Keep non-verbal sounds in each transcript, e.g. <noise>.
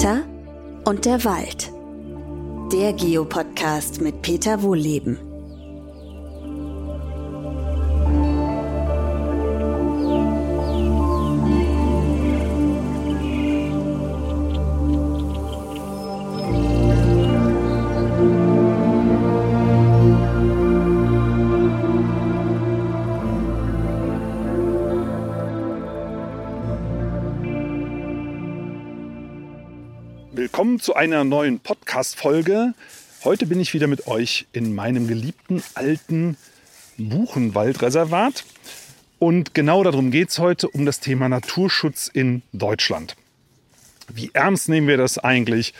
Peter und der Wald. Der Geopodcast mit Peter Wohlleben. Zu einer neuen Podcast-Folge. Heute bin ich wieder mit euch in meinem geliebten alten Buchenwaldreservat. Und genau darum geht es heute, um das Thema Naturschutz in Deutschland. Wie ernst nehmen wir das eigentlich?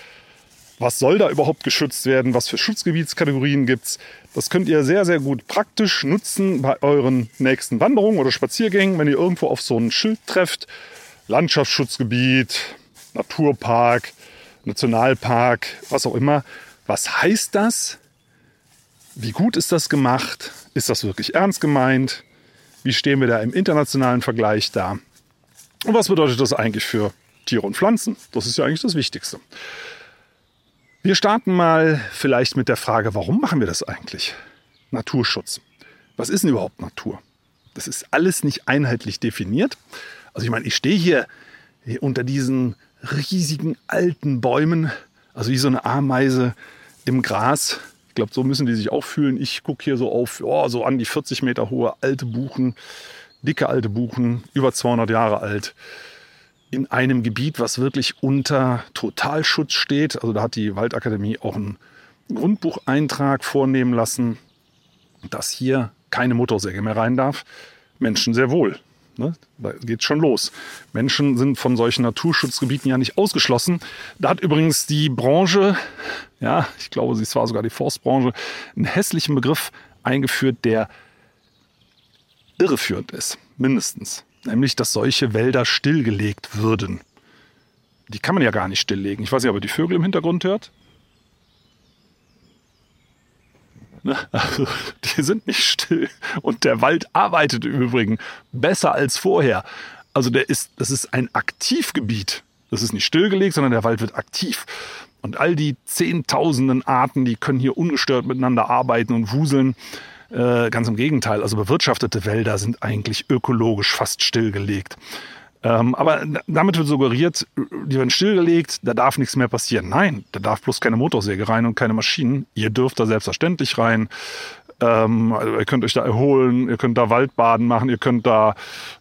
Was soll da überhaupt geschützt werden? Was für Schutzgebietskategorien gibt es? Das könnt ihr sehr, sehr gut praktisch nutzen bei euren nächsten Wanderungen oder Spaziergängen, wenn ihr irgendwo auf so ein Schild trefft. Landschaftsschutzgebiet, Naturpark, Nationalpark, was auch immer. Was heißt das? Wie gut ist das gemacht? Ist das wirklich ernst gemeint? Wie stehen wir da im internationalen Vergleich da? Und was bedeutet das eigentlich für Tiere und Pflanzen? Das ist ja eigentlich das Wichtigste. Wir starten mal vielleicht mit der Frage, warum machen wir das eigentlich? Naturschutz. Was ist denn überhaupt Natur? Das ist alles nicht einheitlich definiert. Also ich meine, ich stehe hier unter diesen riesigen alten Bäumen, also wie so eine Ameise im Gras. Ich glaube, so müssen die sich auch fühlen. Ich gucke hier so auf, oh, so an die 40 Meter hohe alte Buchen, dicke alte Buchen, über 200 Jahre alt, in einem Gebiet, was wirklich unter Totalschutz steht. Also da hat die Waldakademie auch einen Grundbucheintrag vornehmen lassen, dass hier keine Motorsäge mehr rein darf. Menschen sehr wohl. Ne? Da geht schon los. Menschen sind von solchen Naturschutzgebieten ja nicht ausgeschlossen. Da hat übrigens die Branche, ja, ich glaube, sie war sogar die Forstbranche, einen hässlichen Begriff eingeführt, der irreführend ist, mindestens. Nämlich, dass solche Wälder stillgelegt würden. Die kann man ja gar nicht stilllegen. Ich weiß nicht, ob ihr die Vögel im Hintergrund hört. Ne? Also, die sind nicht still. Und der Wald arbeitet im Übrigen besser als vorher. Also der ist, das ist ein Aktivgebiet. Das ist nicht stillgelegt, sondern der Wald wird aktiv. Und all die zehntausenden Arten, die können hier ungestört miteinander arbeiten und wuseln. Äh, ganz im Gegenteil, also bewirtschaftete Wälder sind eigentlich ökologisch fast stillgelegt. Ähm, aber damit wird suggeriert, die werden stillgelegt, da darf nichts mehr passieren. Nein, da darf bloß keine Motorsäge rein und keine Maschinen. Ihr dürft da selbstverständlich rein. Ähm, also ihr könnt euch da erholen, ihr könnt da Waldbaden machen, ihr könnt da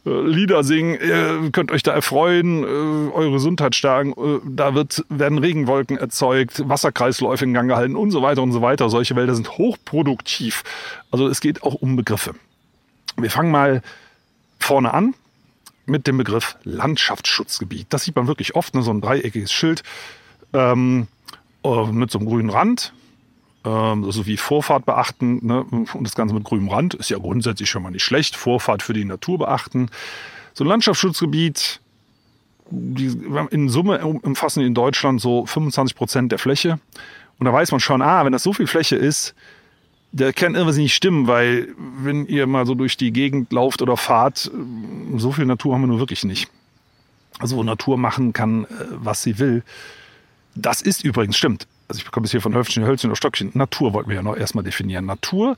äh, Lieder singen, ihr könnt euch da erfreuen, äh, eure Gesundheit stärken. Äh, da wird, werden Regenwolken erzeugt, Wasserkreisläufe in Gang gehalten und so weiter und so weiter. Solche Wälder sind hochproduktiv. Also es geht auch um Begriffe. Wir fangen mal vorne an mit dem Begriff Landschaftsschutzgebiet. Das sieht man wirklich oft, ne, so ein dreieckiges Schild ähm, äh, mit so einem grünen Rand. Ähm, also wie Vorfahrt beachten ne, und das Ganze mit grünem Rand ist ja grundsätzlich schon mal nicht schlecht. Vorfahrt für die Natur beachten. So ein Landschaftsschutzgebiet, die, in Summe umfassen in Deutschland so 25 Prozent der Fläche. Und da weiß man schon, ah, wenn das so viel Fläche ist, der kann irgendwas nicht stimmen, weil wenn ihr mal so durch die Gegend lauft oder fahrt, so viel Natur haben wir nur wirklich nicht. Also Natur machen kann, äh, was sie will. Das ist übrigens, stimmt. Also ich bekomme es hier von Höfchen, Hölzchen oder Stöckchen. Natur wollten wir ja noch erstmal definieren. Natur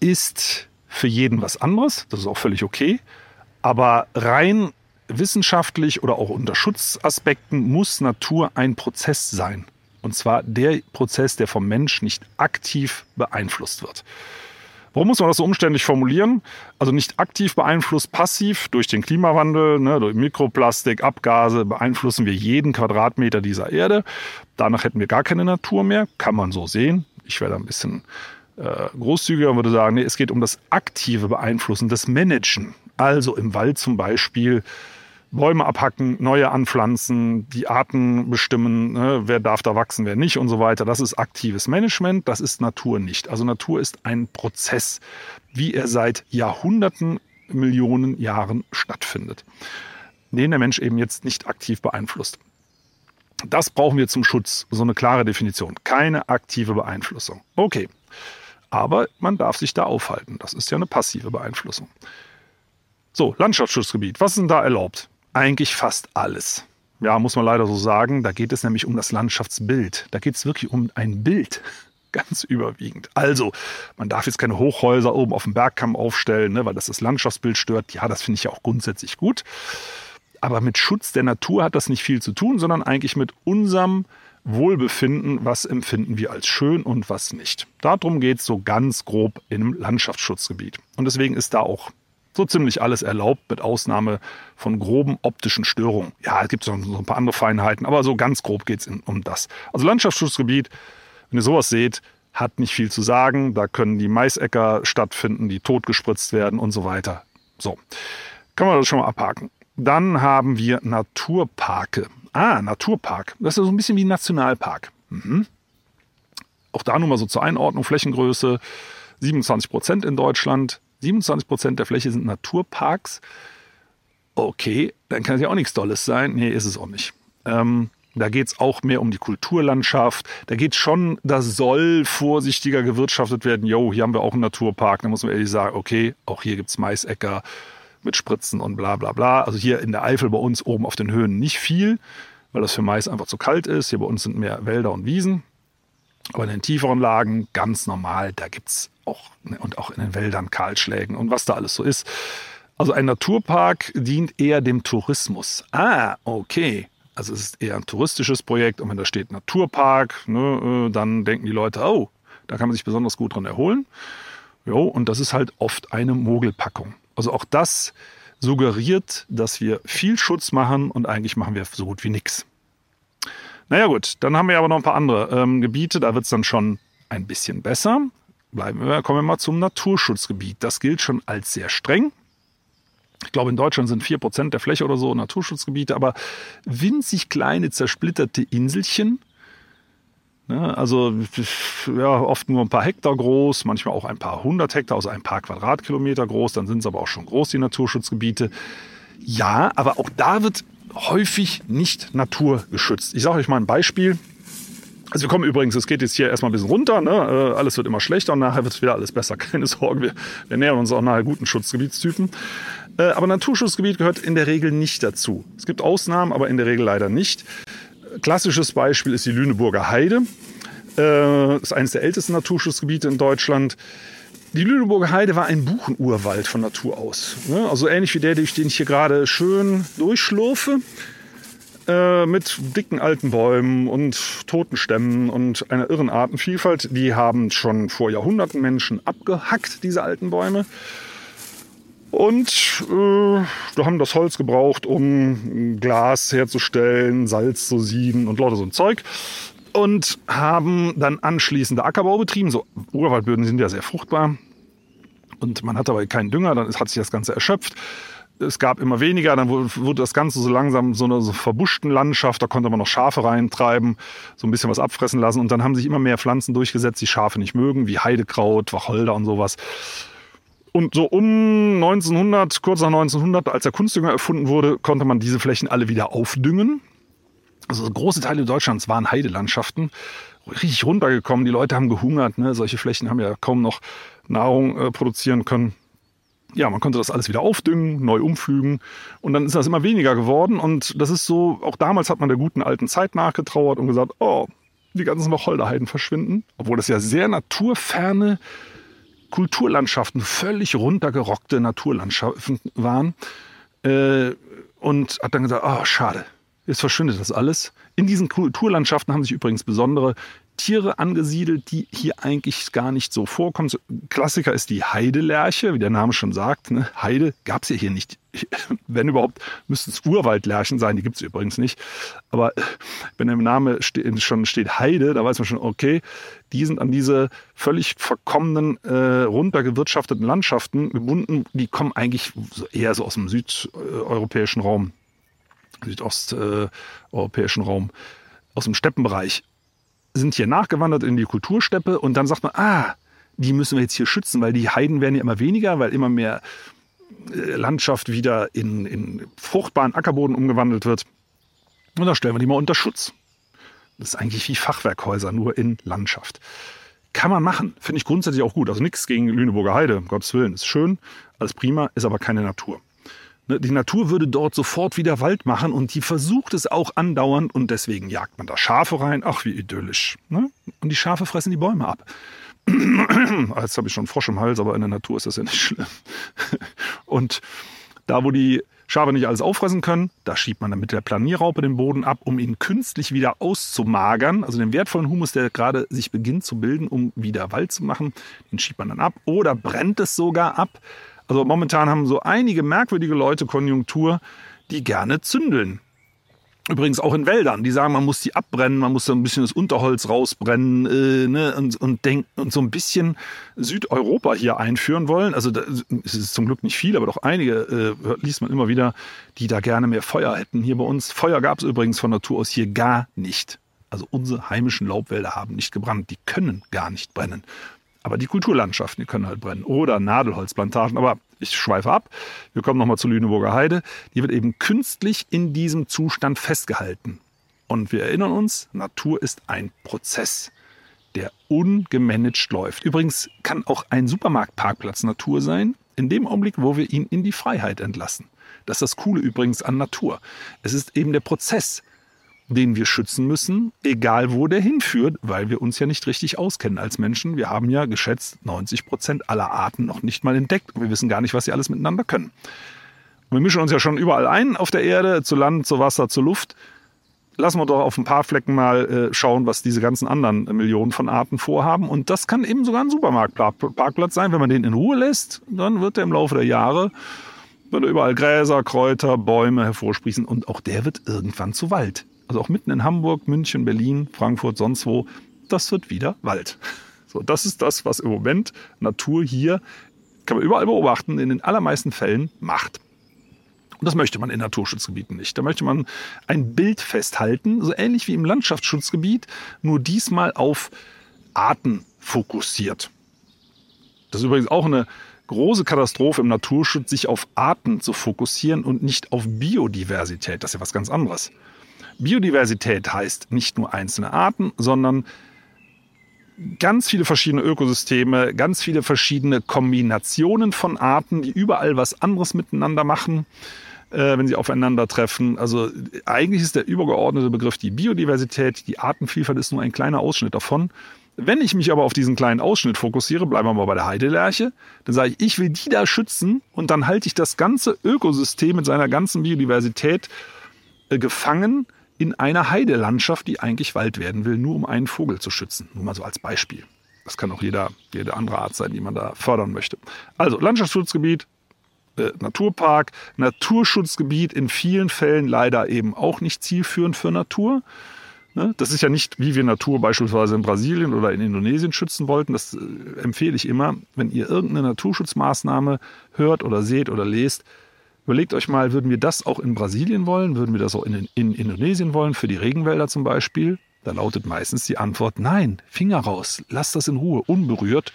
ist für jeden was anderes. Das ist auch völlig okay. Aber rein wissenschaftlich oder auch unter Schutzaspekten muss Natur ein Prozess sein. Und zwar der Prozess, der vom Mensch nicht aktiv beeinflusst wird. Warum muss man das so umständlich formulieren? Also nicht aktiv beeinflusst, passiv durch den Klimawandel, ne, durch Mikroplastik, Abgase beeinflussen wir jeden Quadratmeter dieser Erde. Danach hätten wir gar keine Natur mehr, kann man so sehen. Ich wäre da ein bisschen äh, großzügiger und würde sagen, nee, es geht um das aktive Beeinflussen, das Managen. Also im Wald zum Beispiel Bäume abhacken, neue anpflanzen, die Arten bestimmen, ne, wer darf da wachsen, wer nicht und so weiter. Das ist aktives Management, das ist Natur nicht. Also Natur ist ein Prozess, wie er seit Jahrhunderten, Millionen Jahren stattfindet, den der Mensch eben jetzt nicht aktiv beeinflusst. Das brauchen wir zum Schutz, so eine klare Definition. Keine aktive Beeinflussung. Okay, aber man darf sich da aufhalten. Das ist ja eine passive Beeinflussung. So, Landschaftsschutzgebiet. Was ist denn da erlaubt? Eigentlich fast alles. Ja, muss man leider so sagen. Da geht es nämlich um das Landschaftsbild. Da geht es wirklich um ein Bild. <laughs> Ganz überwiegend. Also, man darf jetzt keine Hochhäuser oben auf dem Bergkamm aufstellen, ne, weil das das Landschaftsbild stört. Ja, das finde ich ja auch grundsätzlich gut. Aber mit Schutz der Natur hat das nicht viel zu tun, sondern eigentlich mit unserem Wohlbefinden, was empfinden wir als schön und was nicht. Darum geht es so ganz grob einem Landschaftsschutzgebiet. Und deswegen ist da auch so ziemlich alles erlaubt, mit Ausnahme von groben optischen Störungen. Ja, es gibt so ein paar andere Feinheiten, aber so ganz grob geht es um das. Also Landschaftsschutzgebiet wenn ihr sowas seht, hat nicht viel zu sagen. Da können die Maisäcker stattfinden, die totgespritzt werden und so weiter. So, kann man das schon mal abhaken. Dann haben wir Naturparke. Ah, Naturpark. Das ist so ein bisschen wie Nationalpark. Mhm. Auch da nur mal so zur Einordnung, Flächengröße 27 Prozent in Deutschland. 27 Prozent der Fläche sind Naturparks. Okay, dann kann es ja auch nichts Tolles sein. Nee, ist es auch nicht. Ähm, da geht es auch mehr um die Kulturlandschaft. Da geht schon, da soll vorsichtiger gewirtschaftet werden. Jo, hier haben wir auch einen Naturpark. Da muss man ehrlich sagen, okay, auch hier gibt es Maisäcker mit Spritzen und bla bla bla. Also hier in der Eifel bei uns oben auf den Höhen nicht viel, weil das für Mais einfach zu kalt ist. Hier bei uns sind mehr Wälder und Wiesen. Aber in den tieferen Lagen ganz normal, da gibt es auch, ne, und auch in den Wäldern Kahlschlägen und was da alles so ist. Also ein Naturpark dient eher dem Tourismus. Ah, okay. Also es ist eher ein touristisches Projekt und wenn da steht Naturpark, ne, äh, dann denken die Leute, oh, da kann man sich besonders gut dran erholen. Jo, und das ist halt oft eine Mogelpackung. Also auch das suggeriert, dass wir viel Schutz machen und eigentlich machen wir so gut wie nichts. Naja gut, dann haben wir aber noch ein paar andere ähm, Gebiete, da wird es dann schon ein bisschen besser. Bleiben wir, kommen wir mal zum Naturschutzgebiet. Das gilt schon als sehr streng. Ich glaube, in Deutschland sind vier Prozent der Fläche oder so Naturschutzgebiete, aber winzig kleine zersplitterte Inselchen. Ne, also ja, oft nur ein paar Hektar groß, manchmal auch ein paar hundert Hektar, also ein paar Quadratkilometer groß. Dann sind es aber auch schon groß, die Naturschutzgebiete. Ja, aber auch da wird häufig nicht naturgeschützt. Ich sage euch mal ein Beispiel. Also wir kommen übrigens, es geht jetzt hier erstmal ein bisschen runter, ne? Äh, alles wird immer schlechter und nachher wird wieder alles besser. <laughs> Keine Sorge, wir, wir nähern uns auch nachher guten Schutzgebietstypen. Äh, aber Naturschutzgebiet gehört in der Regel nicht dazu. Es gibt Ausnahmen, aber in der Regel leider nicht. Klassisches Beispiel ist die Lüneburger Heide. Das äh, ist eines der ältesten Naturschutzgebiete in Deutschland. Die Lüneburger Heide war ein Buchenurwald von Natur aus. Ne? Also ähnlich wie der, durch den ich hier gerade schön durchschlurfe. Äh, mit dicken alten Bäumen und toten Stämmen und einer irren Artenvielfalt. Die haben schon vor Jahrhunderten Menschen abgehackt, diese alten Bäume. Und äh, wir haben das Holz gebraucht, um Glas herzustellen, Salz zu sieden und lauter so ein Zeug. Und haben dann anschließend Ackerbau betrieben. So Urwaldböden sind ja sehr fruchtbar. Und man hat aber keinen Dünger, dann hat sich das Ganze erschöpft. Es gab immer weniger, dann wurde das Ganze so langsam so eine so verbuschten Landschaft, da konnte man noch Schafe reintreiben, so ein bisschen was abfressen lassen. Und dann haben sich immer mehr Pflanzen durchgesetzt, die Schafe nicht mögen, wie Heidekraut, Wacholder und sowas. Und so um 1900, kurz nach 1900, als der Kunstdünger erfunden wurde, konnte man diese Flächen alle wieder aufdüngen. Also große Teile Deutschlands waren Heidelandschaften, richtig runtergekommen. Die Leute haben gehungert. Ne? Solche Flächen haben ja kaum noch Nahrung äh, produzieren können. Ja, man konnte das alles wieder aufdüngen, neu umfügen und dann ist das immer weniger geworden. Und das ist so, auch damals hat man der guten alten Zeit nachgetrauert und gesagt, oh, die ganzen Wacholderheiden verschwinden, obwohl das ja sehr naturferne Kulturlandschaften, völlig runtergerockte Naturlandschaften waren. Äh, und hat dann gesagt, oh, schade, jetzt verschwindet das alles. In diesen Kulturlandschaften haben sich übrigens besondere Tiere angesiedelt, die hier eigentlich gar nicht so vorkommen. Klassiker ist die Heidelerche, wie der Name schon sagt. Ne? Heide gab es ja hier nicht. <laughs> Wenn überhaupt, müssten es Urwaldlärchen sein, die gibt es übrigens nicht. Aber wenn im Namen ste schon steht Heide, da weiß man schon, okay, die sind an diese völlig verkommenen, äh, runtergewirtschafteten Landschaften gebunden. Die kommen eigentlich eher so aus dem südeuropäischen Raum, südosteuropäischen Raum, aus dem Steppenbereich sind hier nachgewandert in die Kultursteppe und dann sagt man, ah, die müssen wir jetzt hier schützen, weil die Heiden werden ja immer weniger, weil immer mehr äh, Landschaft wieder in, in fruchtbaren Ackerboden umgewandelt wird. Und da stellen wir die mal unter Schutz. Das ist eigentlich wie Fachwerkhäuser, nur in Landschaft. Kann man machen, finde ich grundsätzlich auch gut. Also nichts gegen Lüneburger Heide, um Gottes Willen, ist schön, alles prima, ist aber keine Natur. Ne, die Natur würde dort sofort wieder Wald machen und die versucht es auch andauernd und deswegen jagt man da Schafe rein. Ach, wie idyllisch. Ne? Und die Schafe fressen die Bäume ab. <clears throat> Jetzt habe ich schon Frosch im Hals, aber in der Natur ist das ja nicht schlimm. <laughs> Und da, wo die Schafe nicht alles auffressen können, da schiebt man dann mit der Planierraupe den Boden ab, um ihn künstlich wieder auszumagern. Also den wertvollen Humus, der gerade sich beginnt zu bilden, um wieder Wald zu machen, den schiebt man dann ab oder brennt es sogar ab. Also momentan haben so einige merkwürdige Leute Konjunktur, die gerne zündeln. Übrigens auch in Wäldern, die sagen, man muss die abbrennen, man muss so ein bisschen das Unterholz rausbrennen äh, ne, und, und, denk, und so ein bisschen Südeuropa hier einführen wollen. Also da, es ist zum Glück nicht viel, aber doch einige äh, liest man immer wieder, die da gerne mehr Feuer hätten hier bei uns. Feuer gab es übrigens von Natur aus hier gar nicht. Also unsere heimischen Laubwälder haben nicht gebrannt, die können gar nicht brennen. Aber die Kulturlandschaften, die können halt brennen. Oder Nadelholzplantagen. Aber ich schweife ab. Wir kommen nochmal zur Lüneburger Heide. Die wird eben künstlich in diesem Zustand festgehalten. Und wir erinnern uns, Natur ist ein Prozess, der ungemanagt läuft. Übrigens kann auch ein Supermarktparkplatz Natur sein, in dem Augenblick, wo wir ihn in die Freiheit entlassen. Das ist das Coole übrigens an Natur. Es ist eben der Prozess den wir schützen müssen, egal wo der hinführt, weil wir uns ja nicht richtig auskennen als Menschen. Wir haben ja geschätzt 90 Prozent aller Arten noch nicht mal entdeckt und wir wissen gar nicht, was sie alles miteinander können. Wir mischen uns ja schon überall ein auf der Erde, zu Land, zu Wasser, zu Luft. Lassen wir doch auf ein paar Flecken mal äh, schauen, was diese ganzen anderen Millionen von Arten vorhaben. Und das kann eben sogar ein Supermarktparkplatz sein. Wenn man den in Ruhe lässt, dann wird er im Laufe der Jahre wird überall Gräser, Kräuter, Bäume hervorsprießen und auch der wird irgendwann zu Wald also auch mitten in Hamburg, München, Berlin, Frankfurt, sonst wo, das wird wieder Wald. So, das ist das, was im Moment Natur hier, kann man überall beobachten, in den allermeisten Fällen macht. Und das möchte man in Naturschutzgebieten nicht. Da möchte man ein Bild festhalten, so ähnlich wie im Landschaftsschutzgebiet, nur diesmal auf Arten fokussiert. Das ist übrigens auch eine große Katastrophe im Naturschutz, sich auf Arten zu fokussieren und nicht auf Biodiversität. Das ist ja was ganz anderes. Biodiversität heißt nicht nur einzelne Arten, sondern ganz viele verschiedene Ökosysteme, ganz viele verschiedene Kombinationen von Arten, die überall was anderes miteinander machen, äh, wenn sie aufeinandertreffen. Also eigentlich ist der übergeordnete Begriff die Biodiversität. Die Artenvielfalt ist nur ein kleiner Ausschnitt davon. Wenn ich mich aber auf diesen kleinen Ausschnitt fokussiere, bleiben wir mal bei der Heidelerche, dann sage ich, ich will die da schützen und dann halte ich das ganze Ökosystem mit seiner ganzen Biodiversität äh, gefangen in einer Heidelandschaft, die eigentlich Wald werden will, nur um einen Vogel zu schützen. Nur mal so als Beispiel. Das kann auch jeder, jede andere Art sein, die man da fördern möchte. Also Landschaftsschutzgebiet, äh, Naturpark, Naturschutzgebiet in vielen Fällen leider eben auch nicht zielführend für Natur. Ne? Das ist ja nicht, wie wir Natur beispielsweise in Brasilien oder in Indonesien schützen wollten. Das äh, empfehle ich immer, wenn ihr irgendeine Naturschutzmaßnahme hört oder seht oder lest, Überlegt euch mal, würden wir das auch in Brasilien wollen? Würden wir das auch in, in Indonesien wollen, für die Regenwälder zum Beispiel? Da lautet meistens die Antwort, nein, Finger raus, lasst das in Ruhe, unberührt.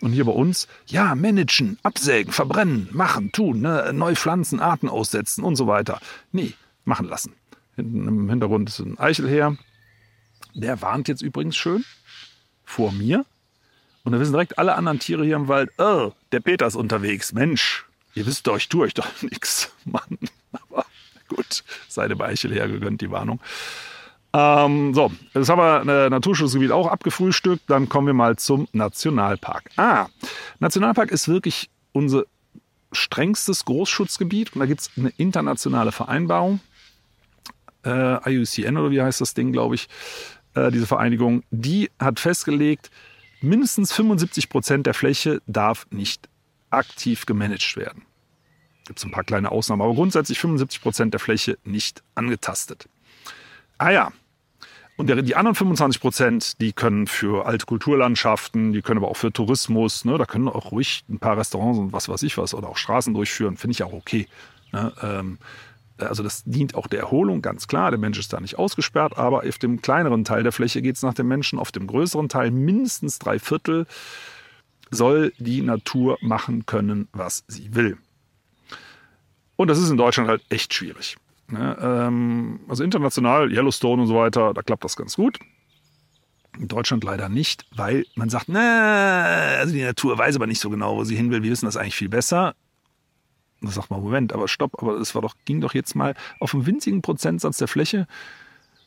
Und hier bei uns, ja, managen, absägen, verbrennen, machen, tun, ne, neu pflanzen, Arten aussetzen und so weiter. Nee, machen lassen. Hinten im Hintergrund ist ein Eichelherr. Der warnt jetzt übrigens schön vor mir. Und da wissen direkt alle anderen Tiere hier im Wald, oh, der Peter ist unterwegs. Mensch, Ihr wisst doch, ich tue euch doch <laughs> nichts, Mann. Aber gut, sei dem Eichel hergegönnt, die Warnung. Ähm, so, jetzt haben wir äh, Naturschutzgebiet auch abgefrühstückt. Dann kommen wir mal zum Nationalpark. Ah, Nationalpark ist wirklich unser strengstes Großschutzgebiet. Und da gibt es eine internationale Vereinbarung. Äh, IUCN oder wie heißt das Ding, glaube ich. Äh, diese Vereinigung, die hat festgelegt, mindestens 75 Prozent der Fläche darf nicht aktiv gemanagt werden. Gibt es ein paar kleine Ausnahmen, aber grundsätzlich 75 Prozent der Fläche nicht angetastet. Ah ja, und die anderen 25 Prozent, die können für alte Kulturlandschaften, die können aber auch für Tourismus, ne, da können auch ruhig ein paar Restaurants und was weiß ich was oder auch Straßen durchführen, finde ich auch okay. Ne, ähm, also das dient auch der Erholung, ganz klar. Der Mensch ist da nicht ausgesperrt, aber auf dem kleineren Teil der Fläche geht es nach dem Menschen, auf dem größeren Teil mindestens drei Viertel soll die Natur machen können, was sie will. Und das ist in Deutschland halt echt schwierig. Ne? Ähm, also international, Yellowstone und so weiter, da klappt das ganz gut. In Deutschland leider nicht, weil man sagt, na, also die Natur weiß aber nicht so genau, wo sie hin will. Wir wissen das eigentlich viel besser. Da sagt man, Moment, aber stopp, aber es doch, ging doch jetzt mal auf einen winzigen Prozentsatz der Fläche,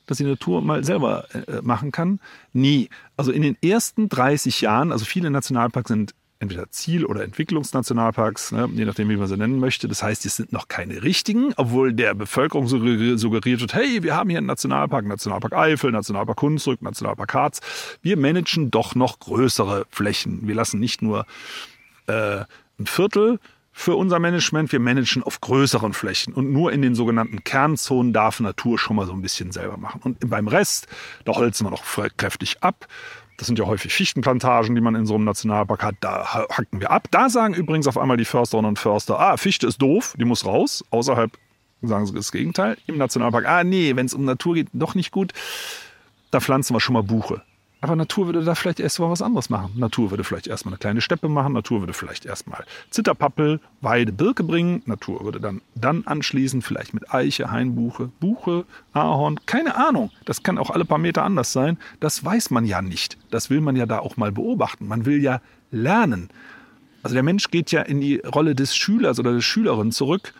dass die Natur mal selber äh, machen kann. Nie. Also in den ersten 30 Jahren, also viele Nationalparks sind entweder Ziel- oder Entwicklungsnationalparks, ne, je nachdem, wie man sie nennen möchte. Das heißt, es sind noch keine richtigen, obwohl der Bevölkerung suggeriert wird, hey, wir haben hier einen Nationalpark, Nationalpark Eifel, Nationalpark Hunsrück, Nationalpark Harz. Wir managen doch noch größere Flächen. Wir lassen nicht nur äh, ein Viertel für unser Management, wir managen auf größeren Flächen und nur in den sogenannten Kernzonen darf Natur schon mal so ein bisschen selber machen. Und beim Rest, da holzen wir noch kräftig ab das sind ja häufig Fichtenplantagen, die man in so einem Nationalpark hat. Da hacken wir ab. Da sagen übrigens auf einmal die Försterinnen und Förster, ah, Fichte ist doof, die muss raus. Außerhalb sagen sie das Gegenteil. Im Nationalpark, ah, nee, wenn es um Natur geht, doch nicht gut. Da pflanzen wir schon mal Buche. Aber Natur würde da vielleicht erst mal was anderes machen. Natur würde vielleicht erstmal eine kleine Steppe machen. Natur würde vielleicht erstmal Zitterpappel, Weide, Birke bringen. Natur würde dann, dann anschließen, vielleicht mit Eiche, Hainbuche, Buche, Ahorn. Keine Ahnung. Das kann auch alle paar Meter anders sein. Das weiß man ja nicht. Das will man ja da auch mal beobachten. Man will ja lernen. Also der Mensch geht ja in die Rolle des Schülers oder der Schülerin zurück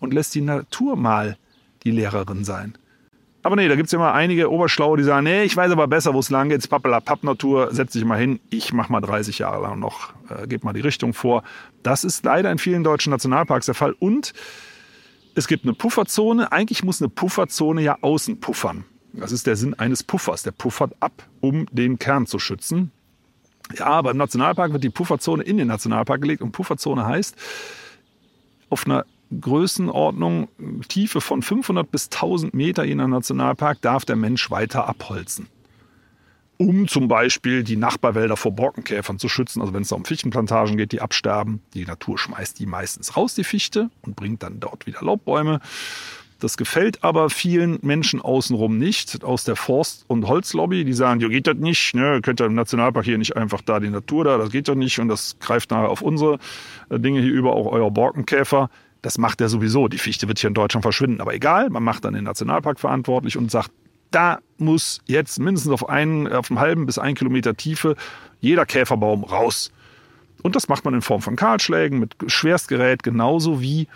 und lässt die Natur mal die Lehrerin sein. Aber nee, da gibt es immer einige Oberschlaue, die sagen, nee, ich weiß aber besser, wo es lang geht. Pappela Papp-Natur, setz dich mal hin. Ich mach mal 30 Jahre lang noch, äh, gebe mal die Richtung vor. Das ist leider in vielen deutschen Nationalparks der Fall. Und es gibt eine Pufferzone. Eigentlich muss eine Pufferzone ja außen puffern. Das ist der Sinn eines Puffers. Der puffert ab, um den Kern zu schützen. Ja, beim Nationalpark wird die Pufferzone in den Nationalpark gelegt. Und Pufferzone heißt, auf einer Größenordnung, Tiefe von 500 bis 1000 Meter in einem Nationalpark darf der Mensch weiter abholzen. Um zum Beispiel die Nachbarwälder vor Borkenkäfern zu schützen. Also wenn es um Fichtenplantagen geht, die absterben. Die Natur schmeißt die meistens raus, die Fichte, und bringt dann dort wieder Laubbäume. Das gefällt aber vielen Menschen außenrum nicht, aus der Forst- und Holzlobby. Die sagen, ja, geht das nicht, ne? könnt ihr im Nationalpark hier nicht einfach da die Natur da, das geht doch nicht und das greift nachher auf unsere äh, Dinge hier über, auch euer Borkenkäfer. Das macht er sowieso. Die Fichte wird hier in Deutschland verschwinden. Aber egal, man macht dann den Nationalpark verantwortlich und sagt, da muss jetzt mindestens auf, einen, auf einem halben bis einen Kilometer Tiefe jeder Käferbaum raus. Und das macht man in Form von Kahlschlägen mit Schwerstgerät, genauso wie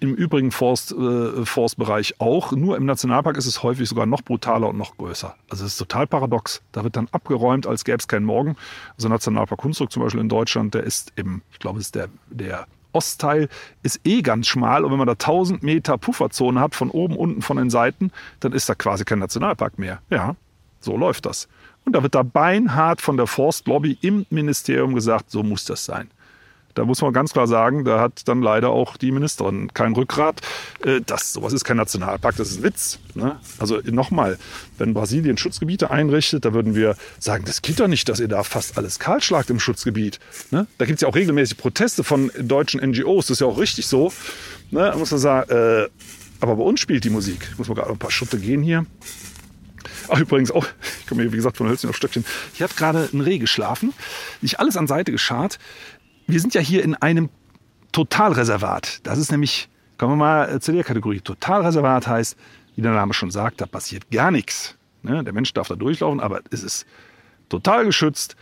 im übrigen Forst, äh, Forstbereich auch. Nur im Nationalpark ist es häufig sogar noch brutaler und noch größer. Also es ist total paradox. Da wird dann abgeräumt, als gäbe es keinen Morgen. Also Nationalpark Hunsrück zum Beispiel in Deutschland, der ist im, ich glaube, es ist der, der Ostteil ist eh ganz schmal und wenn man da 1000 Meter Pufferzone hat, von oben, unten, von den Seiten, dann ist da quasi kein Nationalpark mehr. Ja, so läuft das. Und da wird da beinhart von der Forstlobby im Ministerium gesagt, so muss das sein. Da muss man ganz klar sagen, da hat dann leider auch die Ministerin kein Rückgrat. Äh, das, sowas ist kein Nationalpark, das ist ein Witz. Ne? Also nochmal, wenn Brasilien Schutzgebiete einrichtet, da würden wir sagen, das geht doch nicht, dass ihr da fast alles kahlschlagt im Schutzgebiet. Ne? Da gibt es ja auch regelmäßig Proteste von deutschen NGOs, das ist ja auch richtig so. Ne? Da muss man sagen, äh, aber bei uns spielt die Musik. Muss mal gerade ein paar Schritte gehen hier. Ach, übrigens auch, ich komme hier, wie gesagt, von Hölzchen auf Stöckchen. Hier hat gerade ein Reh geschlafen, sich alles an Seite geschart wir sind ja hier in einem Totalreservat. Das ist nämlich, kommen wir mal zu der Kategorie. Totalreservat heißt, wie der Name schon sagt, da passiert gar nichts. Ne? Der Mensch darf da durchlaufen, aber es ist total geschützt.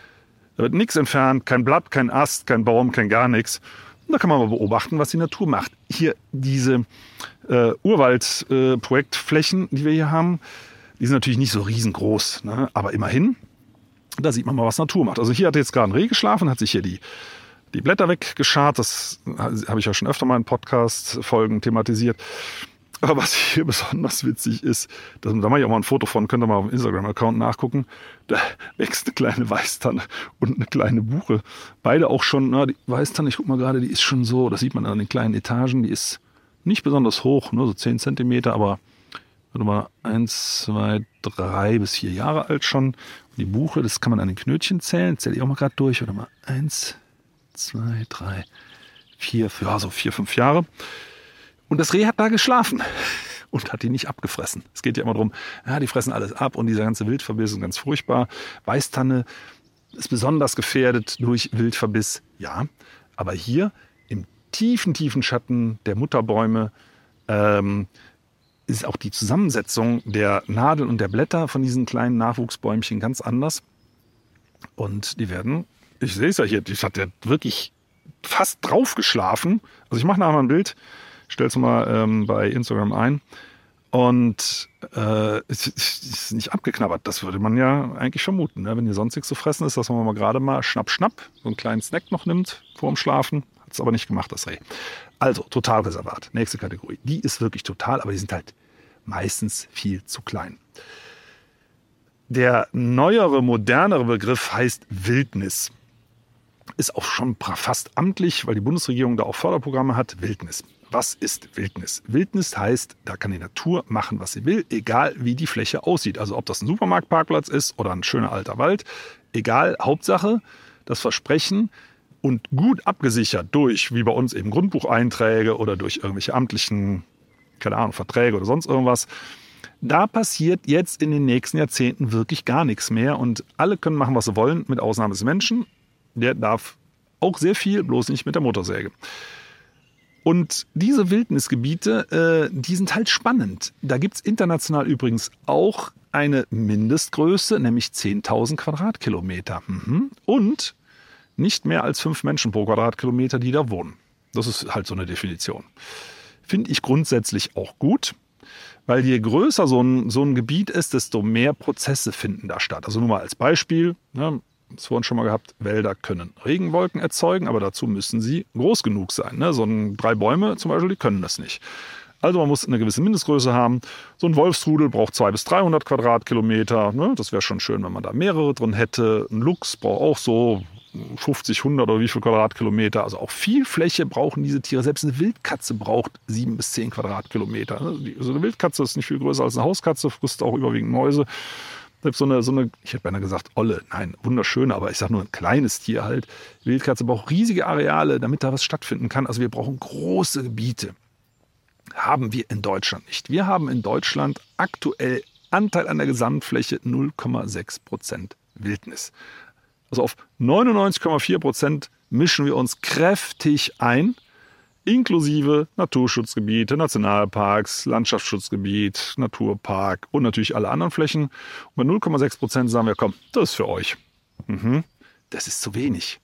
Da wird nichts entfernt, kein Blatt, kein Ast, kein Baum, kein gar nichts. Und da kann man mal beobachten, was die Natur macht. Hier diese äh, Urwaldprojektflächen, äh, die wir hier haben, die sind natürlich nicht so riesengroß, ne? aber immerhin, da sieht man mal, was Natur macht. Also hier hat jetzt gerade ein Reh geschlafen, hat sich hier die die Blätter weggeschart. Das habe ich ja schon öfter mal in Podcast-Folgen thematisiert. Aber was hier <laughs> besonders witzig ist, da mache ich auch mal ein Foto von, könnt ihr mal auf dem Instagram-Account nachgucken. Da wächst eine kleine Weißtanne und eine kleine Buche. Beide auch schon, na, die Weißtanne, ich guck mal gerade, die ist schon so, das sieht man an den kleinen Etagen, die ist nicht besonders hoch, nur so 10 Zentimeter, aber warte mal, 1, 2, 3 bis 4 Jahre alt schon. Und die Buche, das kann man an den Knötchen zählen, zähle ich auch mal gerade durch, warte mal, 1, zwei, drei, vier, ja, so vier, fünf Jahre. Und das Reh hat da geschlafen <laughs> und hat die nicht abgefressen. Es geht ja immer darum, ja, die fressen alles ab und dieser ganze Wildverbiss ist ganz furchtbar. Weißtanne ist besonders gefährdet durch Wildverbiss, ja. Aber hier im tiefen, tiefen Schatten der Mutterbäume ähm, ist auch die Zusammensetzung der Nadeln und der Blätter von diesen kleinen Nachwuchsbäumchen ganz anders. Und die werden ich sehe es ja hier, das hat ja wirklich fast drauf geschlafen. Also ich mache nachher mal ein Bild, stell's mal ähm, bei Instagram ein. Und äh, es ist nicht abgeknabbert. Das würde man ja eigentlich vermuten. Ne? Wenn hier sonst nichts zu fressen ist, dass man mal gerade mal schnapp, schnapp so einen kleinen Snack noch nimmt vorm Schlafen. Hat es aber nicht gemacht, das Reh. Also, Totalreservat. Nächste Kategorie. Die ist wirklich total, aber die sind halt meistens viel zu klein. Der neuere, modernere Begriff heißt Wildnis. Ist auch schon fast amtlich, weil die Bundesregierung da auch Förderprogramme hat. Wildnis. Was ist Wildnis? Wildnis heißt, da kann die Natur machen, was sie will, egal wie die Fläche aussieht. Also ob das ein Supermarktparkplatz ist oder ein schöner alter Wald, egal. Hauptsache, das Versprechen und gut abgesichert durch, wie bei uns eben Grundbucheinträge oder durch irgendwelche amtlichen, keine Ahnung, Verträge oder sonst irgendwas. Da passiert jetzt in den nächsten Jahrzehnten wirklich gar nichts mehr und alle können machen, was sie wollen, mit Ausnahme des Menschen. Der darf auch sehr viel, bloß nicht mit der Motorsäge. Und diese Wildnisgebiete, äh, die sind halt spannend. Da gibt es international übrigens auch eine Mindestgröße, nämlich 10.000 Quadratkilometer. Mhm. Und nicht mehr als fünf Menschen pro Quadratkilometer, die da wohnen. Das ist halt so eine Definition. Finde ich grundsätzlich auch gut, weil je größer so ein, so ein Gebiet ist, desto mehr Prozesse finden da statt. Also nur mal als Beispiel, ne, das vorhin schon mal gehabt, Wälder können Regenwolken erzeugen, aber dazu müssen sie groß genug sein. Ne? So ein, drei Bäume zum Beispiel, die können das nicht. Also man muss eine gewisse Mindestgröße haben. So ein Wolfsrudel braucht 200 bis 300 Quadratkilometer. Ne? Das wäre schon schön, wenn man da mehrere drin hätte. Ein Luchs braucht auch so 50, 100 oder wie viel Quadratkilometer. Also auch viel Fläche brauchen diese Tiere. Selbst eine Wildkatze braucht 7 bis 10 Quadratkilometer. Also eine Wildkatze ist nicht viel größer als eine Hauskatze, frisst auch überwiegend Mäuse. So eine, so eine, ich hätte beinahe gesagt, Olle, nein, wunderschön, aber ich sage nur ein kleines Tier halt. Wildkatze braucht riesige Areale, damit da was stattfinden kann. Also wir brauchen große Gebiete. Haben wir in Deutschland nicht. Wir haben in Deutschland aktuell Anteil an der Gesamtfläche 0,6 Prozent Wildnis. Also auf 99,4 Prozent mischen wir uns kräftig ein inklusive Naturschutzgebiete, Nationalparks, Landschaftsschutzgebiet, Naturpark und natürlich alle anderen Flächen. Und bei 0,6 Prozent sagen wir, komm, das ist für euch. Mhm. Das ist zu wenig.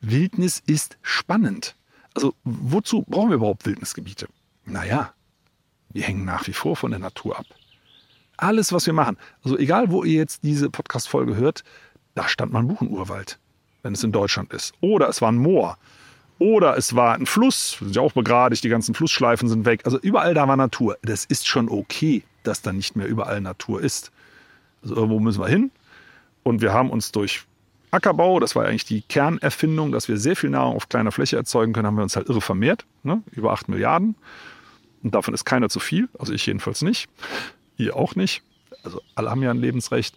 Wildnis ist spannend. Also wozu brauchen wir überhaupt Wildnisgebiete? Naja, wir hängen nach wie vor von der Natur ab. Alles, was wir machen, also egal wo ihr jetzt diese Podcast-Folge hört, da stand mal ein Buchenurwald, wenn es in Deutschland ist. Oder es war ein Moor. Oder es war ein Fluss, sind ja auch begradigt, die ganzen Flussschleifen sind weg. Also überall da war Natur. Das ist schon okay, dass da nicht mehr überall Natur ist. Also irgendwo müssen wir hin. Und wir haben uns durch Ackerbau, das war eigentlich die Kernerfindung, dass wir sehr viel Nahrung auf kleiner Fläche erzeugen können, haben wir uns halt irre vermehrt. Ne? Über 8 Milliarden. Und davon ist keiner zu viel. Also ich jedenfalls nicht. Ihr auch nicht. Also alle haben ja ein Lebensrecht.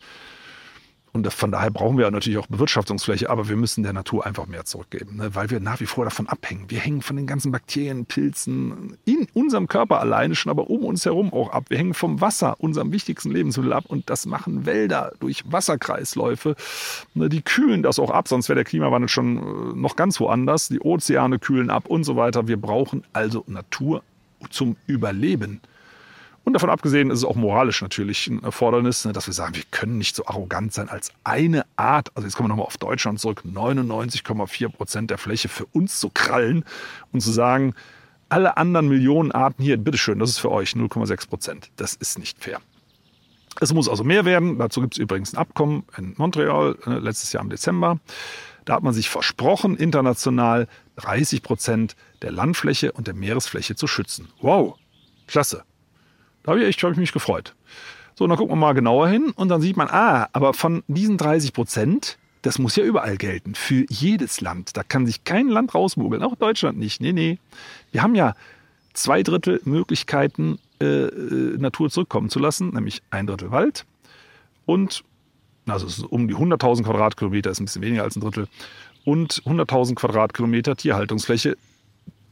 Und von daher brauchen wir natürlich auch Bewirtschaftungsfläche, aber wir müssen der Natur einfach mehr zurückgeben, ne? weil wir nach wie vor davon abhängen. Wir hängen von den ganzen Bakterien, Pilzen in unserem Körper alleine schon, aber um uns herum auch ab. Wir hängen vom Wasser, unserem wichtigsten Lebensmittel ab und das machen Wälder durch Wasserkreisläufe. Ne? Die kühlen das auch ab, sonst wäre der Klimawandel schon äh, noch ganz woanders. Die Ozeane kühlen ab und so weiter. Wir brauchen also Natur zum Überleben. Und davon abgesehen ist es auch moralisch natürlich ein Erfordernis, ne, dass wir sagen, wir können nicht so arrogant sein als eine Art, also jetzt kommen wir nochmal auf Deutschland zurück, 99,4 Prozent der Fläche für uns zu krallen und zu sagen, alle anderen Millionen Arten hier, bitteschön, das ist für euch 0,6 Prozent. Das ist nicht fair. Es muss also mehr werden. Dazu gibt es übrigens ein Abkommen in Montreal äh, letztes Jahr im Dezember. Da hat man sich versprochen, international 30 Prozent der Landfläche und der Meeresfläche zu schützen. Wow, klasse. Da habe ich echt, ich mich gefreut. So, dann gucken wir mal genauer hin und dann sieht man, ah, aber von diesen 30 Prozent, das muss ja überall gelten, für jedes Land. Da kann sich kein Land rausmogeln, auch Deutschland nicht. Nee, nee. Wir haben ja zwei Drittel Möglichkeiten, äh, äh Natur zurückkommen zu lassen, nämlich ein Drittel Wald und, also um die 100.000 Quadratkilometer, ist ein bisschen weniger als ein Drittel, und 100.000 Quadratkilometer Tierhaltungsfläche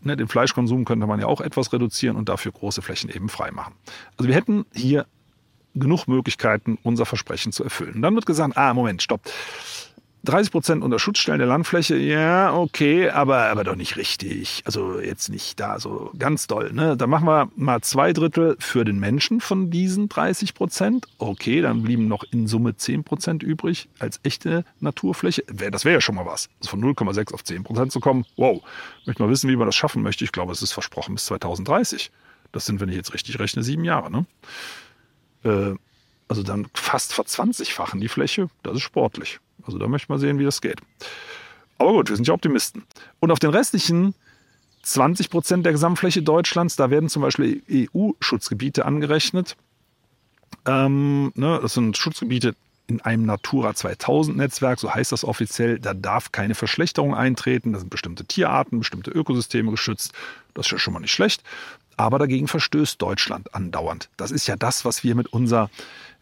Ne, den Fleischkonsum könnte man ja auch etwas reduzieren und dafür große Flächen eben frei machen. Also wir hätten hier genug Möglichkeiten, unser Versprechen zu erfüllen. Und dann wird gesagt, ah, Moment, stopp. 30 Prozent unter Schutzstellen der Landfläche, ja, okay, aber, aber doch nicht richtig. Also jetzt nicht da so ganz doll. Ne? Da machen wir mal zwei Drittel für den Menschen von diesen 30 Prozent. Okay, dann blieben noch in Summe 10 Prozent übrig als echte Naturfläche. Das wäre ja schon mal was. Also von 0,6 auf 10 Prozent zu kommen. Wow, möchte mal wissen, wie man das schaffen möchte. Ich glaube, es ist versprochen bis 2030. Das sind, wenn ich jetzt richtig rechne, sieben Jahre. Ne? Äh, also dann fast verzwanzigfachen die Fläche. Das ist sportlich. Also da möchte man sehen, wie das geht. Aber gut, wir sind ja Optimisten. Und auf den restlichen 20 Prozent der Gesamtfläche Deutschlands, da werden zum Beispiel EU-Schutzgebiete angerechnet. Ähm, ne, das sind Schutzgebiete in einem Natura 2000 Netzwerk, so heißt das offiziell. Da darf keine Verschlechterung eintreten. Da sind bestimmte Tierarten, bestimmte Ökosysteme geschützt. Das ist ja schon mal nicht schlecht. Aber dagegen verstößt Deutschland andauernd. Das ist ja das, was wir mit unserer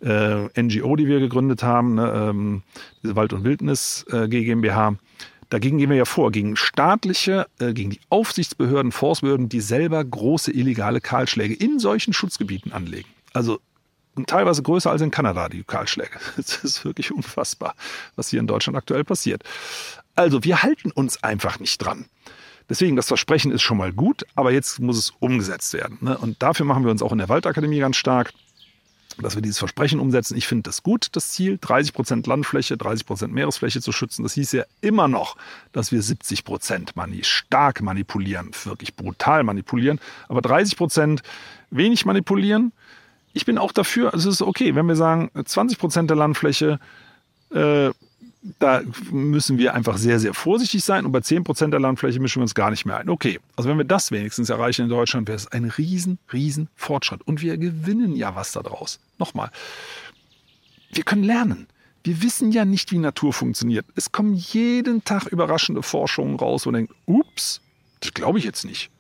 äh, NGO, die wir gegründet haben, ne, ähm, Wald- und Wildnis äh, GmbH. Dagegen gehen wir ja vor, gegen staatliche, äh, gegen die Aufsichtsbehörden, Forstbehörden, die selber große illegale Kahlschläge in solchen Schutzgebieten anlegen. Also teilweise größer als in Kanada, die Kahlschläge. <laughs> Das ist wirklich unfassbar, was hier in Deutschland aktuell passiert. Also wir halten uns einfach nicht dran. Deswegen, das Versprechen ist schon mal gut, aber jetzt muss es umgesetzt werden. Ne? Und dafür machen wir uns auch in der Waldakademie ganz stark dass wir dieses Versprechen umsetzen. Ich finde das gut, das Ziel, 30 Prozent Landfläche, 30 Prozent Meeresfläche zu schützen. Das hieß ja immer noch, dass wir 70 Prozent mani stark manipulieren, wirklich brutal manipulieren, aber 30 Prozent wenig manipulieren. Ich bin auch dafür, also es ist okay, wenn wir sagen, 20 Prozent der Landfläche äh, da müssen wir einfach sehr, sehr vorsichtig sein. Und bei 10% der Landfläche mischen wir uns gar nicht mehr ein. Okay, also wenn wir das wenigstens erreichen in Deutschland, wäre es ein riesen, riesen Fortschritt. Und wir gewinnen ja was daraus. Nochmal, wir können lernen. Wir wissen ja nicht, wie Natur funktioniert. Es kommen jeden Tag überraschende Forschungen raus, wo man denkt, ups, das glaube ich jetzt nicht.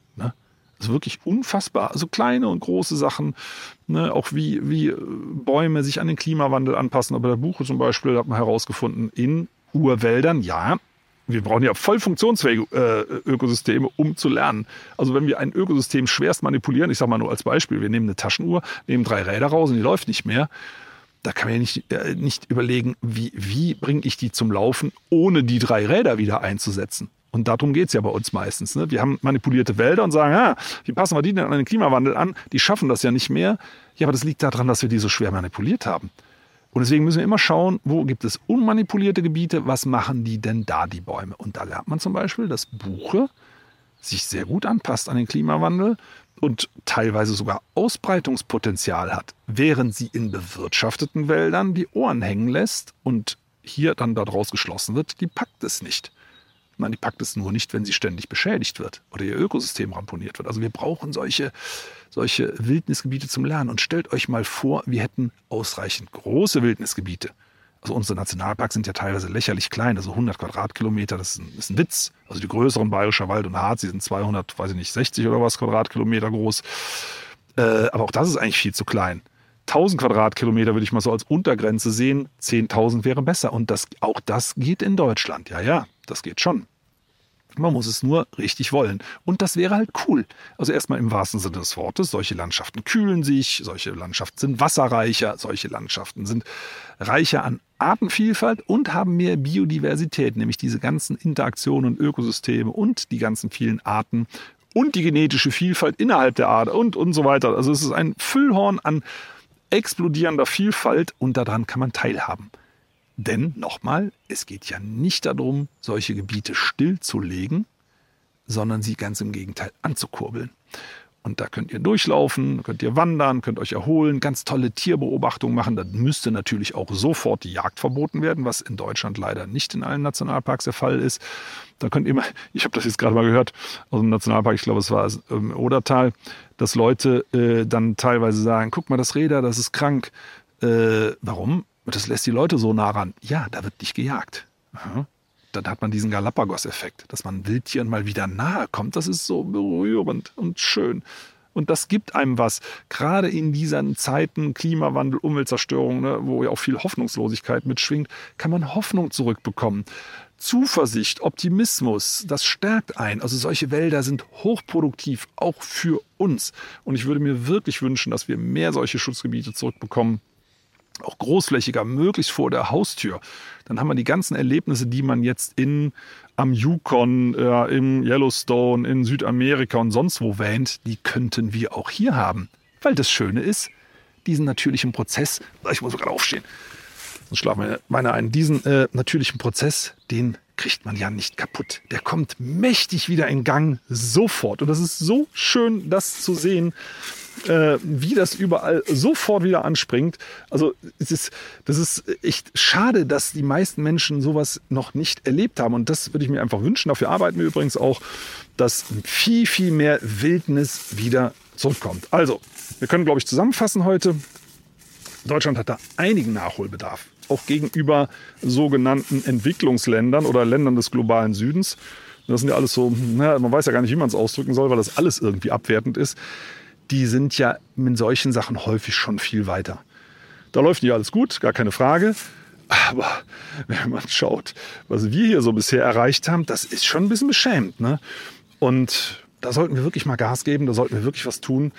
Also wirklich unfassbar. Also kleine und große Sachen, ne? auch wie, wie äh, Bäume sich an den Klimawandel anpassen. Aber der Buche zum Beispiel hat man herausgefunden, in Urwäldern, ja, wir brauchen ja voll funktionsfähige äh, Ökosysteme, um zu lernen. Also wenn wir ein Ökosystem schwerst manipulieren, ich sage mal nur als Beispiel, wir nehmen eine Taschenuhr, nehmen drei Räder raus und die läuft nicht mehr, da kann man ja nicht, äh, nicht überlegen, wie, wie bringe ich die zum Laufen, ohne die drei Räder wieder einzusetzen. Und darum geht's ja bei uns meistens. Ne? Wir haben manipulierte Wälder und sagen, ja, wie passen wir die denn an den Klimawandel an? Die schaffen das ja nicht mehr. Ja, aber das liegt daran, dass wir die so schwer manipuliert haben. Und deswegen müssen wir immer schauen, wo gibt es unmanipulierte Gebiete, was machen die denn da, die Bäume? Und da lernt man zum Beispiel, dass Buche sich sehr gut anpasst an den Klimawandel und teilweise sogar Ausbreitungspotenzial hat, während sie in bewirtschafteten Wäldern die Ohren hängen lässt und hier dann daraus geschlossen wird, die packt es nicht. Nein, die packt es nur nicht, wenn sie ständig beschädigt wird oder ihr Ökosystem ramponiert wird. Also wir brauchen solche, solche Wildnisgebiete zum Lernen. Und stellt euch mal vor, wir hätten ausreichend große Wildnisgebiete. Also unsere Nationalparks sind ja teilweise lächerlich klein, also 100 Quadratkilometer, das ist ein, ist ein Witz. Also die größeren Bayerischer Wald und Harz, die sind 200, weiß ich nicht, 60 oder was Quadratkilometer groß. Äh, aber auch das ist eigentlich viel zu klein. 1000 Quadratkilometer würde ich mal so als Untergrenze sehen. 10.000 wäre besser. Und das, auch das geht in Deutschland. Ja, ja, das geht schon. Man muss es nur richtig wollen. Und das wäre halt cool. Also erstmal im wahrsten Sinne des Wortes, solche Landschaften kühlen sich, solche Landschaften sind wasserreicher, solche Landschaften sind reicher an Artenvielfalt und haben mehr Biodiversität, nämlich diese ganzen Interaktionen und Ökosysteme und die ganzen vielen Arten und die genetische Vielfalt innerhalb der Art und, und so weiter. Also es ist ein Füllhorn an explodierender Vielfalt und daran kann man teilhaben. Denn nochmal, es geht ja nicht darum, solche Gebiete stillzulegen, sondern sie ganz im Gegenteil anzukurbeln. Und da könnt ihr durchlaufen, könnt ihr wandern, könnt euch erholen, ganz tolle Tierbeobachtungen machen. Da müsste natürlich auch sofort die Jagd verboten werden, was in Deutschland leider nicht in allen Nationalparks der Fall ist. Da könnt ihr mal, <laughs> ich habe das jetzt gerade mal gehört aus dem Nationalpark, ich glaube es war im ähm, Odertal, dass Leute äh, dann teilweise sagen, guck mal, das Räder, das ist krank. Äh, warum? Das lässt die Leute so nah ran. Ja, da wird nicht gejagt. Aha dann hat man diesen Galapagos-Effekt, dass man Wildtieren mal wieder nahe kommt. Das ist so berührend und schön. Und das gibt einem was. Gerade in diesen Zeiten Klimawandel, Umweltzerstörung, ne, wo ja auch viel Hoffnungslosigkeit mitschwingt, kann man Hoffnung zurückbekommen. Zuversicht, Optimismus, das stärkt ein. Also solche Wälder sind hochproduktiv, auch für uns. Und ich würde mir wirklich wünschen, dass wir mehr solche Schutzgebiete zurückbekommen auch großflächiger, möglichst vor der Haustür, dann haben wir die ganzen Erlebnisse, die man jetzt in am Yukon, äh, im Yellowstone, in Südamerika und sonst wo wähnt, die könnten wir auch hier haben. Weil das Schöne ist, diesen natürlichen Prozess, ich muss sogar aufstehen, sonst schlafen meine, meine ein, diesen äh, natürlichen Prozess, den kriegt man ja nicht kaputt. Der kommt mächtig wieder in Gang, sofort. Und das ist so schön, das zu sehen, äh, wie das überall sofort wieder anspringt. Also es ist, das ist echt schade, dass die meisten Menschen sowas noch nicht erlebt haben. Und das würde ich mir einfach wünschen. Dafür arbeiten wir übrigens auch, dass viel, viel mehr Wildnis wieder zurückkommt. Also, wir können, glaube ich, zusammenfassen heute. Deutschland hat da einigen Nachholbedarf auch gegenüber sogenannten Entwicklungsländern oder Ländern des globalen Südens. Das sind ja alles so, naja, man weiß ja gar nicht, wie man es ausdrücken soll, weil das alles irgendwie abwertend ist. Die sind ja in solchen Sachen häufig schon viel weiter. Da läuft nicht alles gut, gar keine Frage. Aber wenn man schaut, was wir hier so bisher erreicht haben, das ist schon ein bisschen beschämt. Ne? Und da sollten wir wirklich mal Gas geben, da sollten wir wirklich was tun.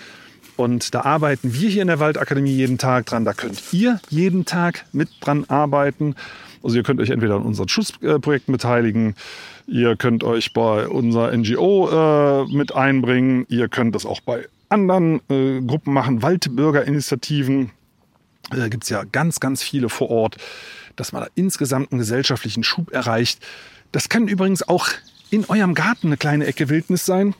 Und da arbeiten wir hier in der Waldakademie jeden Tag dran. Da könnt ihr jeden Tag mit dran arbeiten. Also ihr könnt euch entweder an unseren Schutzprojekten beteiligen, ihr könnt euch bei unserer NGO äh, mit einbringen, ihr könnt das auch bei anderen äh, Gruppen machen, Waldbürgerinitiativen. Da äh, gibt es ja ganz, ganz viele vor Ort, dass man da insgesamt einen gesellschaftlichen Schub erreicht. Das kann übrigens auch in eurem Garten eine kleine Ecke Wildnis sein.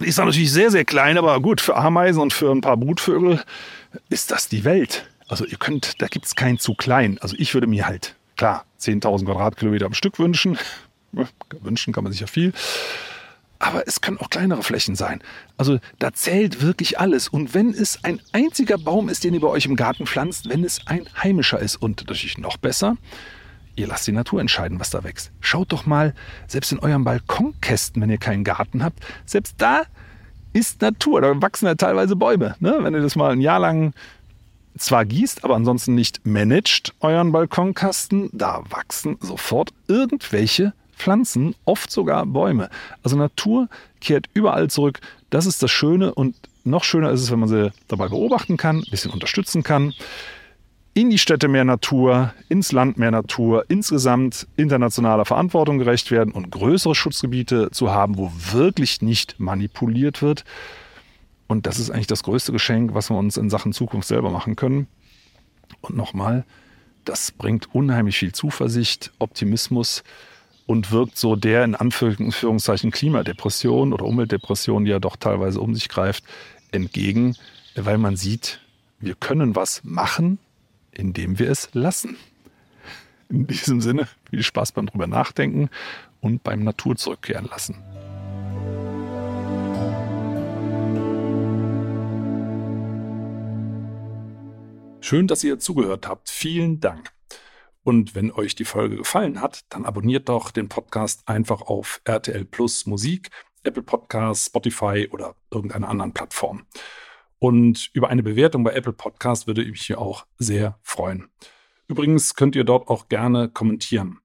Die ist natürlich sehr, sehr klein, aber gut, für Ameisen und für ein paar Brutvögel ist das die Welt. Also ihr könnt, da gibt es kein zu klein. Also ich würde mir halt, klar, 10.000 Quadratkilometer am Stück wünschen. <laughs> wünschen kann man sich ja viel. Aber es können auch kleinere Flächen sein. Also da zählt wirklich alles. Und wenn es ein einziger Baum ist, den ihr bei euch im Garten pflanzt, wenn es ein heimischer ist und natürlich noch besser, Ihr lasst die Natur entscheiden, was da wächst. Schaut doch mal, selbst in eurem Balkonkästen, wenn ihr keinen Garten habt, selbst da ist Natur. Da wachsen ja teilweise Bäume. Ne? Wenn ihr das mal ein Jahr lang zwar gießt, aber ansonsten nicht managt, euren Balkonkasten, da wachsen sofort irgendwelche Pflanzen, oft sogar Bäume. Also Natur kehrt überall zurück. Das ist das Schöne und noch schöner ist es, wenn man sie dabei beobachten kann, ein bisschen unterstützen kann in die Städte mehr Natur, ins Land mehr Natur, insgesamt internationaler Verantwortung gerecht werden und größere Schutzgebiete zu haben, wo wirklich nicht manipuliert wird. Und das ist eigentlich das größte Geschenk, was wir uns in Sachen Zukunft selber machen können. Und nochmal, das bringt unheimlich viel Zuversicht, Optimismus und wirkt so der in Anführungszeichen Klimadepression oder Umweltdepression, die ja doch teilweise um sich greift, entgegen, weil man sieht, wir können was machen, indem wir es lassen. In diesem Sinne viel Spaß beim drüber nachdenken und beim Natur zurückkehren lassen. Schön, dass ihr zugehört habt. Vielen Dank. Und wenn euch die Folge gefallen hat, dann abonniert doch den Podcast einfach auf RTL Plus Musik, Apple Podcasts, Spotify oder irgendeiner anderen Plattform. Und über eine Bewertung bei Apple Podcast würde ich mich hier auch sehr freuen. Übrigens könnt ihr dort auch gerne kommentieren.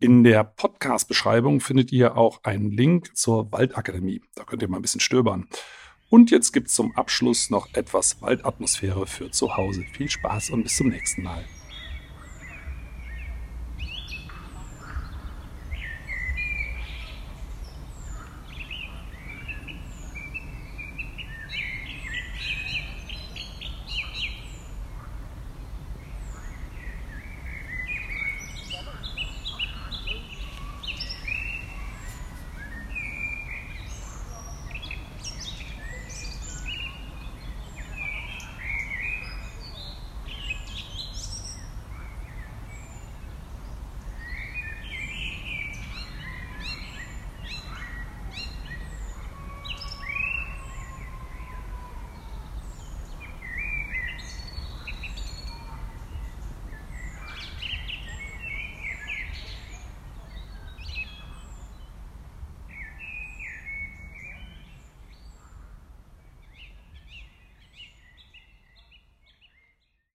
In der Podcast-Beschreibung findet ihr auch einen Link zur Waldakademie. Da könnt ihr mal ein bisschen stöbern. Und jetzt gibt es zum Abschluss noch etwas Waldatmosphäre für zu Hause. Viel Spaß und bis zum nächsten Mal.